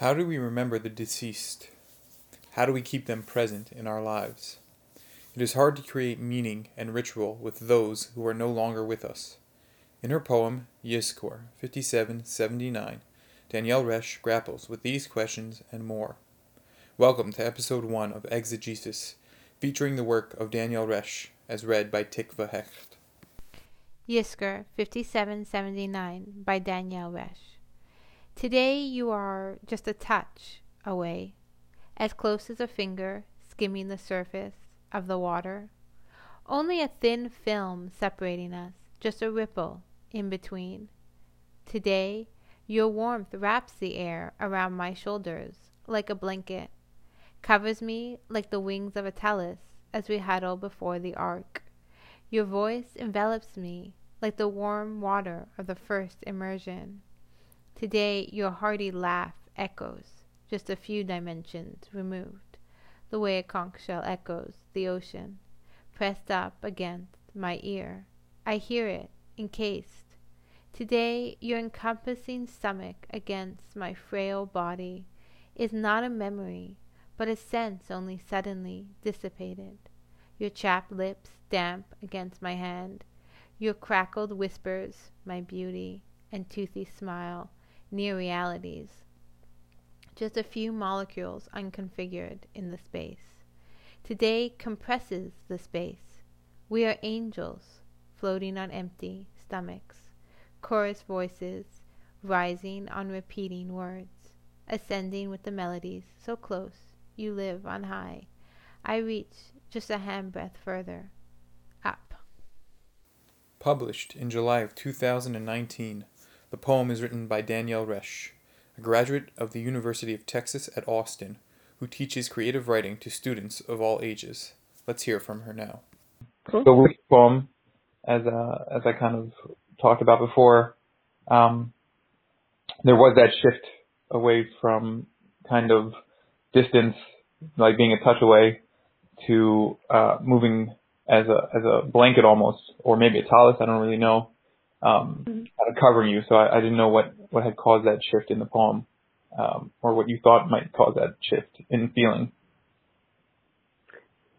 How do we remember the deceased? How do we keep them present in our lives? It is hard to create meaning and ritual with those who are no longer with us. In her poem, Yizkor, 5779, Danielle Resh grapples with these questions and more. Welcome to episode 1 of Exegesis, featuring the work of Danielle Resh, as read by Tikva Hecht. Yizkor 5779 by Danielle Resh. Today you are just a touch away, as close as a finger skimming the surface of the water. Only a thin film separating us, just a ripple in between. Today, your warmth wraps the air around my shoulders like a blanket, covers me like the wings of a tallis as we huddle before the ark. Your voice envelops me like the warm water of the first immersion. Today your hearty laugh echoes, just a few dimensions removed, the way a conch shell echoes the ocean, pressed up against my ear. I hear it, encased. Today your encompassing stomach against my frail body is not a memory, but a sense only suddenly dissipated. Your chapped lips damp against my hand, your crackled whispers, my beauty, and toothy smile near realities. Just a few molecules unconfigured in the space. Today compresses the space. We are angels floating on empty stomachs, chorus voices rising on repeating words, ascending with the melodies so close you live on high. I reach just a handbreadth further, up. Published in July of 2019. The poem is written by Danielle Resh, a graduate of the University of Texas at Austin, who teaches creative writing to students of all ages. Let's hear from her now. Cool. The poem, as uh, as I kind of talked about before, um, there was that shift away from kind of distance, like being a touch away, to uh, moving as a as a blanket almost, or maybe a tallis. I don't really know, um, mm-hmm. kind of covering you. So I, I, didn't know what, what had caused that shift in the poem, um, or what you thought might cause that shift in feeling.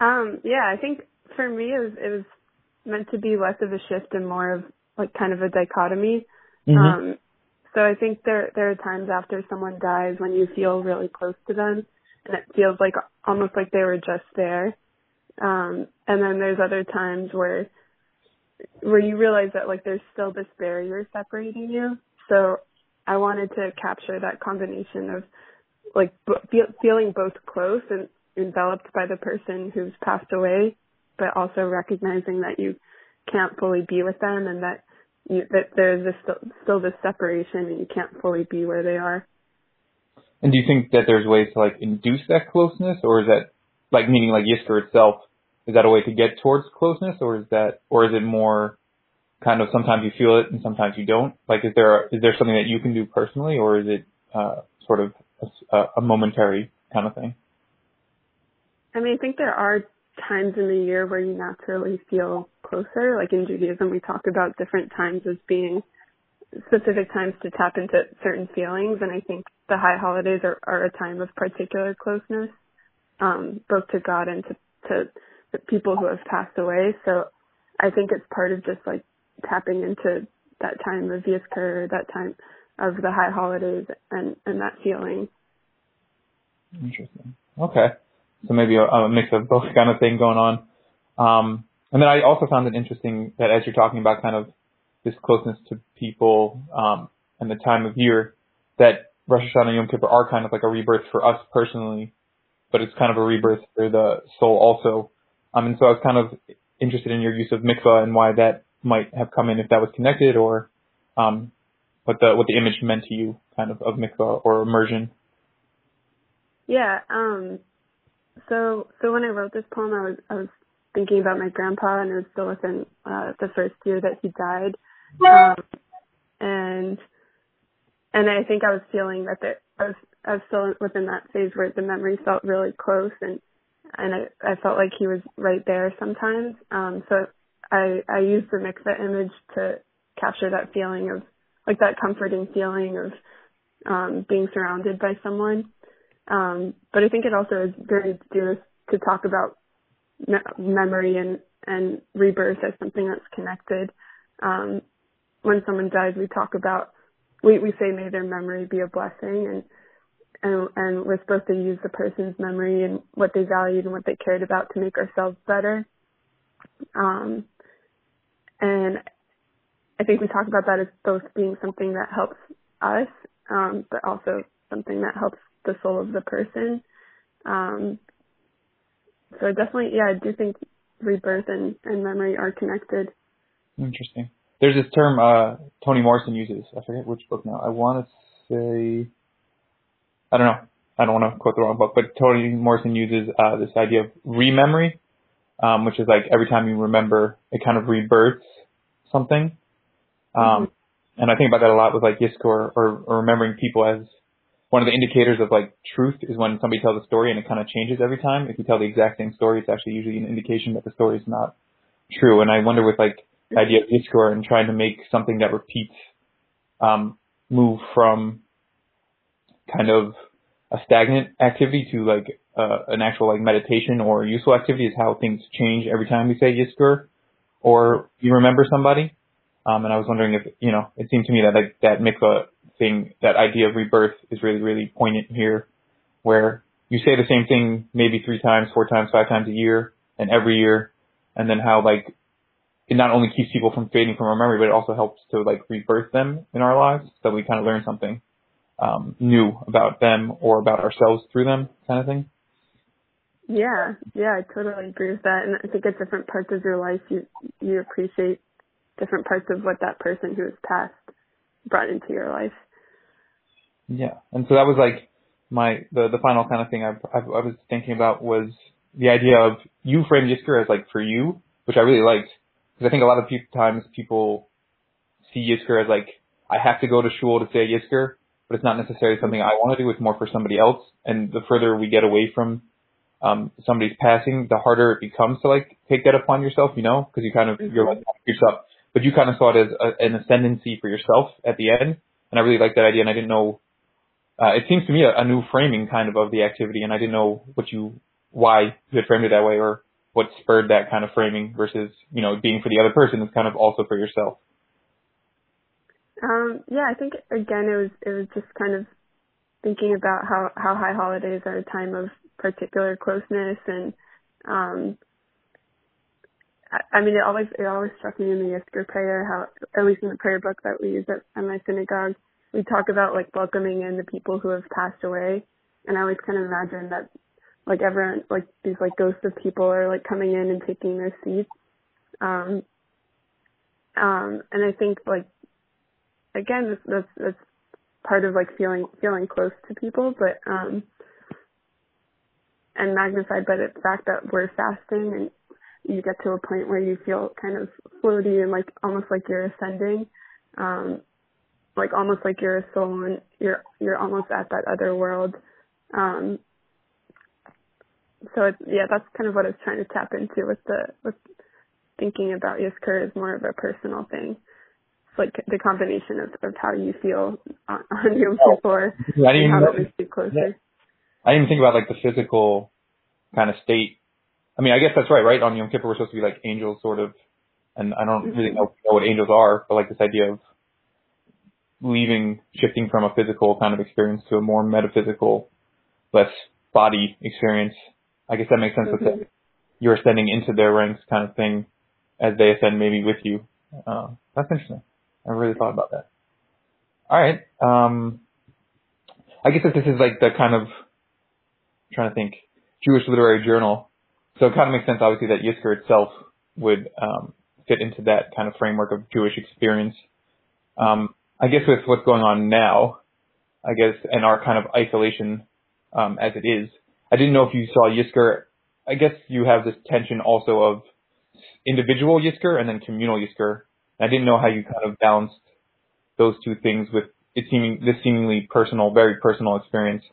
Um, yeah, I think for me it was, it was meant to be less of a shift and more of like kind of a dichotomy. Mm-hmm. Um, so I think there there are times after someone dies when you feel really close to them, and it feels like almost like they were just there. Um, and then there's other times where where you realize that like there's still this barrier separating you. So I wanted to capture that combination of like b- feeling both close and enveloped by the person who's passed away, but also recognizing that you can't fully be with them and that you, that there's this still, still this separation and you can't fully be where they are. And do you think that there's ways to like induce that closeness, or is that like meaning like Yizkor itself is that a way to get towards closeness, or is that, or is it more kind of sometimes you feel it and sometimes you don't? Like, is there is there something that you can do personally, or is it uh, sort of a, a momentary kind of thing? I mean, I think there are times in the year where you naturally feel closer. Like in Judaism, we talk about different times as being specific times to tap into certain feelings, and I think the high holidays are, are a time of particular closeness, um, both to God and to, to people who have passed away. So I think it's part of just like tapping into that time of Yizkor, that time of the high holidays and, and that feeling. Interesting. Okay. So maybe a, a mix of both kind of thing going on. Um, and then I also found it interesting that as you're talking about kind of this closeness to people um, and the time of year, that Rosh Hashanah and Yom Kippur are kind of like a rebirth for us personally, but it's kind of a rebirth for the soul also. Um, and so I was kind of interested in your use of mikvah and why that might have come in if that was connected or um, what the what the image meant to you kind of of mikvah or immersion. Yeah. Um, so so when I wrote this poem, I was I was thinking about my grandpa, and it was still within uh, the first year that he died, um, and and I think I was feeling that there, I was I was still within that phase where the memory felt really close and and I, I felt like he was right there sometimes. Um, so I, I used the mikveh image to capture that feeling of like that comforting feeling of um, being surrounded by someone. Um, but I think it also is very to to talk about me- memory and and rebirth as something that's connected. Um, when someone dies, we talk about we we say may their memory be a blessing, and and and we're supposed to use the person's memory and what they valued and what they cared about to make ourselves better. Um, and I think we talk about that as both being something that helps us, um, but also something that helps the soul of the person. Um, so definitely, yeah, I do think rebirth and, and memory are connected. Interesting. There's this term uh, Toni Morrison uses. I forget which book now. I want to say, I don't know. I don't want to quote the wrong book, but Toni Morrison uses uh, this idea of rememory, um, which is like every time you remember, it kind of rebirths something. Um, mm-hmm. And I think about that a lot with like Yizkor or, or remembering people as one of the indicators of like truth is when somebody tells a story and it kind of changes every time. If you tell the exact same story, it's actually usually an indication that the story is not true. And I wonder with like the idea of Yizkor and trying to make something that repeats, um, move from kind of a stagnant activity to like uh, an actual like meditation or useful activity is how things change every time we say Yizkor or you remember somebody. Um, and I was wondering if, you know, it seemed to me that like that mikvah thing, that idea of rebirth is really, really poignant here, where you say the same thing maybe three times, four times, five times a year, and every year, and then how like it not only keeps people from fading from our memory, but it also helps to like rebirth them in our lives, so we kind of learn something um, new about them or about ourselves through them, kind of thing. Yeah, yeah, I totally agree with that, and I think at different parts of your life, you you appreciate different parts of what that person who has passed brought into your life. Yeah, and so that was like my the the final kind of thing I I, I was thinking about was the idea of you frame Yizkor as like for you, which I really liked. Because I think a lot of pe- times people see Yizkor as like I have to go to shul to say Yizkor, but it's not necessarily something I want to do. It's more for somebody else. And the further we get away from um, somebody's passing, the harder it becomes to like take that upon yourself, you know, because you kind of you're like creeps up but you kind of saw it as a, an ascendancy for yourself at the end, and I really liked that idea. And I didn't know. Uh, it seems to me a, a new framing kind of of the activity, and I didn't know what you why you had framed it that way or what spurred that kind of framing versus you know being for the other person is kind of also for yourself. Um, yeah, I think again it was it was just kind of thinking about how how high holidays are a time of particular closeness and um I mean, it always it always struck me in the Yizkor prayer how, at least in the prayer book that we use at, at my synagogue, we talk about like welcoming in the people who have passed away, and I always kind of imagine that like everyone like these like ghosts of people are like coming in and taking their seats, um, um, and I think like again that's that's, part of like feeling feeling close to people, but um, and magnified by the fact that we're fasting and you get to a point where you feel kind of floaty and like almost like you're ascending, um, like almost like you're a soul and you're you're almost at that other world. Um, so it, yeah, that's kind of what I was trying to tap into with the with thinking about Yizkor as more of a personal thing. Like the combination of, of how you feel on, on Yom Kippur oh, and how that makes you closer. I didn't even think about like the physical kind of state I mean, I guess that's right, right? On Yom Kippur, we're supposed to be like angels, sort of, and I don't really know, know what angels are, but like this idea of leaving, shifting from a physical kind of experience to a more metaphysical, less body experience. I guess that makes sense mm-hmm. that you're ascending into their ranks kind of thing as they ascend maybe with you. Uh, that's interesting. I really thought about that. All right. Um, I guess that this is like the kind of I'm trying to think Jewish literary journal so it kind of makes sense, obviously, that Yizkor itself would um, fit into that kind of framework of Jewish experience. Um, I guess with what's going on now, I guess, and our kind of isolation um, as it is, I didn't know if you saw Yizkor. I guess you have this tension also of individual Yizkor and then communal Yizkor. I didn't know how you kind of balanced those two things with it seeming this seemingly personal, very personal experience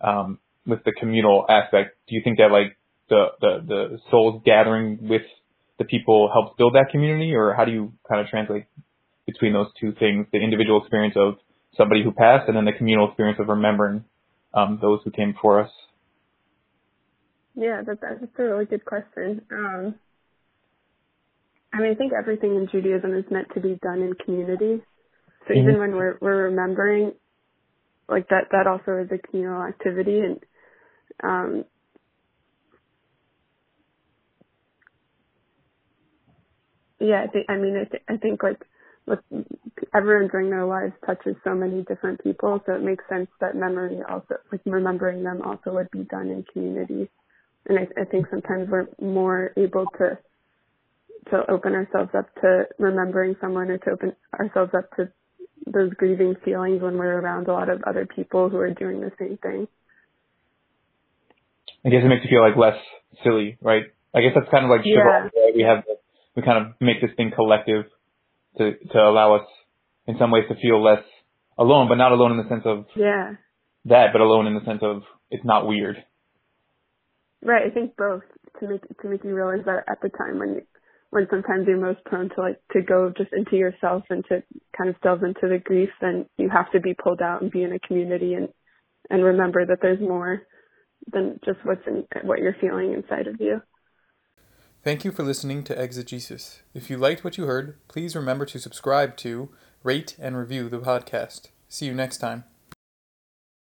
um, with the communal aspect. Do you think that like the, the, the souls gathering with the people helps build that community or how do you kind of translate between those two things, the individual experience of somebody who passed, and then the communal experience of remembering um, those who came before us? Yeah, that, that's a really good question. Um, I mean, I think everything in Judaism is meant to be done in community. So mm-hmm. even when we're we're remembering, like that, that also is a communal activity, and um, yeah, I think I mean I, th- I think like with everyone during their lives touches so many different people, so it makes sense that memory also like remembering them also would be done in community. And I, I think sometimes we're more able to to open ourselves up to remembering someone or to open ourselves up to those grieving feelings when we're around a lot of other people who are doing the same thing. I guess it makes you feel like less silly, right? I guess that's kind of like yeah. We have we kind of make this thing collective to to allow us in some ways to feel less alone, but not alone in the sense of yeah that, but alone in the sense of it's not weird. Right, I think both to make to make you realize that at the time when when sometimes you're most prone to like to go just into yourself and to kind of delve into the grief, then you have to be pulled out and be in a community and and remember that there's more than just what's in what you're feeling inside of you. Thank you for listening to Exegesis. If you liked what you heard, please remember to subscribe to, rate, and review the podcast. See you next time.